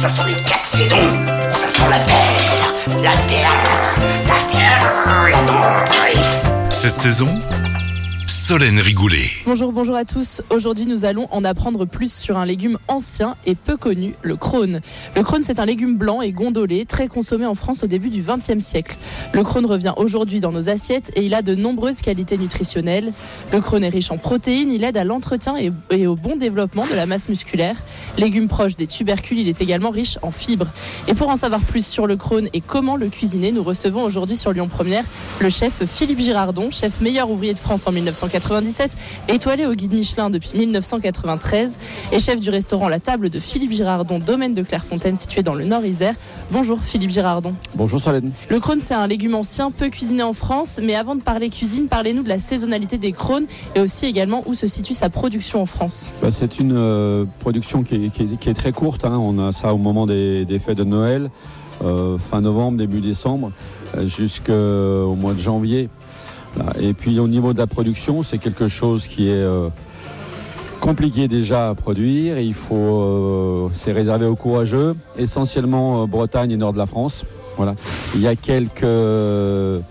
Ça sont les quatre saisons. Ça sent la terre, la terre, la terre, la terre. Cette saison, Solène Rigoulet. Bonjour, bonjour à tous. Aujourd'hui, nous allons en apprendre plus sur un légume ancien et peu connu, le crône. Le crône, c'est un légume blanc et gondolé, très consommé en France au début du XXe siècle. Le crône revient aujourd'hui dans nos assiettes et il a de nombreuses qualités nutritionnelles. Le crône est riche en protéines, il aide à l'entretien et, au bon développement de la masse musculaire. Légume proche des tubercules, il est également riche en fibres. Et pour en savoir plus sur le crône et comment le cuisiner, nous recevons aujourd'hui sur Lyon Première le chef Philippe Girardon, chef meilleur ouvrier de France en 1900. 1997, étoilé au guide Michelin depuis 1993 et chef du restaurant La Table de Philippe Girardon, domaine de Clairefontaine situé dans le Nord-Isère. Bonjour Philippe Girardon. Bonjour Solène. Le crône, c'est un légume ancien, peu cuisiné en France, mais avant de parler cuisine, parlez-nous de la saisonnalité des crônes et aussi également où se situe sa production en France. Bah, c'est une euh, production qui est, qui est- qui est très courte. hein. On a ça au moment des, des fêtes de Noël, euh, fin novembre, début décembre, euh, jusqu'au mois de janvier. Voilà. Et puis au niveau de la production, c'est quelque chose qui est euh, compliqué déjà à produire. Il faut, euh, c'est réservé aux courageux, essentiellement euh, Bretagne et nord de la France. Voilà. Il y a quelques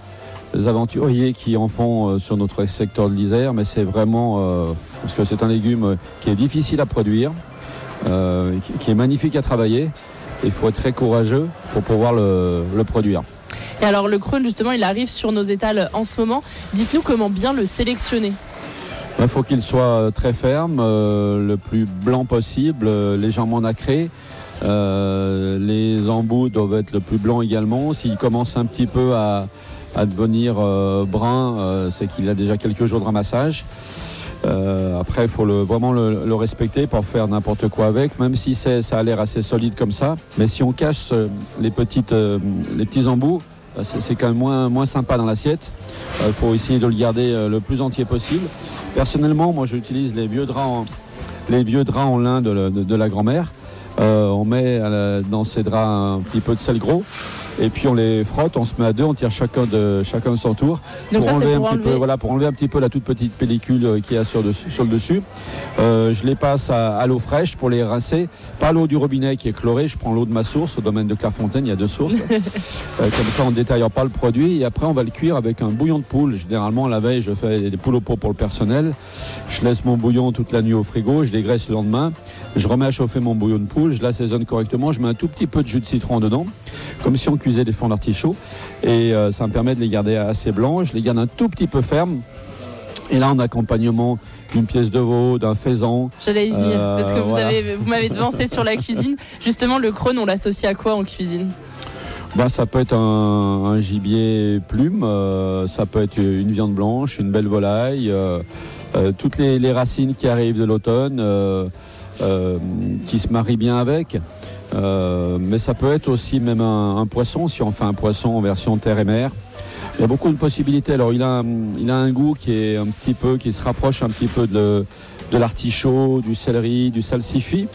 aventuriers qui en font sur notre secteur de l'Isère, mais c'est vraiment parce que c'est un légume qui est difficile à produire, qui, qui est magnifique à travailler. Il faut être très courageux pour pouvoir le, le produire. Et alors le crône, justement, il arrive sur nos étals en ce moment. Dites-nous comment bien le sélectionner. Il faut qu'il soit euh, très ferme, euh, le plus blanc possible, euh, légèrement nacré. Euh, les embouts doivent être le plus blanc également. S'il commence un petit peu à, devenir brun, c'est qu'il a déjà quelques jours de ramassage. Après, il faut le- vraiment le, le respecter pour faire n'importe quoi avec, même si ça a l'air assez solide comme ça. Mais si on cache les, petites, les petits embouts, c'est c'est quand même moins, moins sympa dans l'assiette. Il faut essayer de le garder euh, le plus entier possible. Personnellement, moi j'utilise les vieux draps en, les vieux draps en lin de- de la grand-mère. Euh, on met la- dans ces draps un petit peu de sel gros et puis on les frotte, on se met à deux, on tire chacun de, chacun de son tour Donc ça, c'est enlever pour un petit enlever. peu, voilà, pour enlever un petit peu la toute petite pellicule euh, qu'il y a sur, le- sur le dessus. Euh, je les passe à, à l'eau fraîche pour les rincer. Pas l'eau du robinet qui est chlorée, je prends l'eau de ma source au domaine de Clairefontaine, il y a deux sources. Euh, comme ça, on ne détaille pas le produit. Et après, on va le cuire avec un bouillon de poule. Généralement, la veille, je fais des poules au pot pour le personnel. Je laisse mon bouillon toute la nuit au frigo, je dégraisse le lendemain. Je remets à chauffer mon bouillon de poule, je l'assaisonne correctement, je mets un tout petit peu de jus de citron dedans, comme si on cuisait des fonds d'artichaut. Et euh, ça me permet de les garder assez blancs. Je les garde un tout petit peu fermes. Et là, en accompagnement d'une pièce de veau, d'un faisan. J'allais y venir Euh, parce que vous voilà. avez, vous m'avez devancé sur la cuisine. Justement, le crône, on l'associe à quoi en cuisine? Ben, ça peut être un, un gibier plume, euh, ça peut être une viande blanche, une belle volaille, euh, euh, toutes les, les racines qui arrivent de l'automne, euh, euh, qui se marient bien avec. Euh, mais ça peut être aussi même un, un poisson, si on fait un poisson en version terre et mer. Il y a beaucoup de possibilités. Alors il a, il a un goût qui est un petit peu, qui se rapproche un petit peu de, de l'artichaut, du céleri, du salsifis.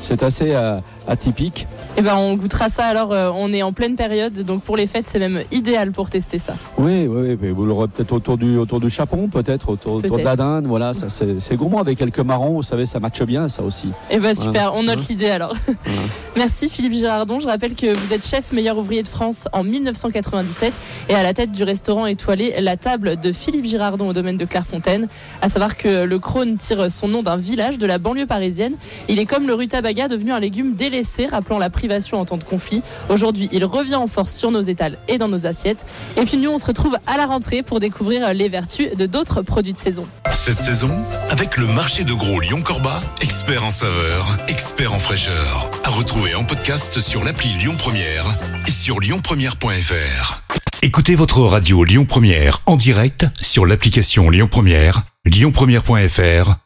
C'est assez euh, atypique. Eh ben, on goûtera ça. Alors, euh, on est en pleine période, donc pour les fêtes, c'est même idéal pour tester ça. Oui, oui, oui, mais vous l'aurez peut-être autour du, autour du chapon, peut-être autour, autour de la dinde. Voilà, ça c'est gourmand avec quelques marrons. Vous savez, ça matche bien, ça aussi. Eh ben super, on note Voilà. l'idée alors. Merci Philippe Girardon. Je rappelle que vous êtes chef meilleur ouvrier de France en 1997 et à la tête du restaurant étoilé La Table de Philippe Girardon au domaine de Clairefontaine. À savoir que le crône tire son nom d'un village de la banlieue parisienne. Il est comme le rutabaga devenu un légume délaissé, rappelant la privation en temps de conflit. Aujourd'hui, il revient en force sur nos étals et dans nos assiettes. Et puis nous, on se retrouve à la rentrée pour découvrir les vertus de d'autres produits de saison. Cette saison, avec le marché de gros Lyon-Corba, expert en saveur, expert en fraîcheur. À retrouver en podcast sur l'appli Lyon Première et sur lyonpremière.fr. Écoutez votre radio Lyon Première en direct sur l'application Lyon Première, lyonpremière.fr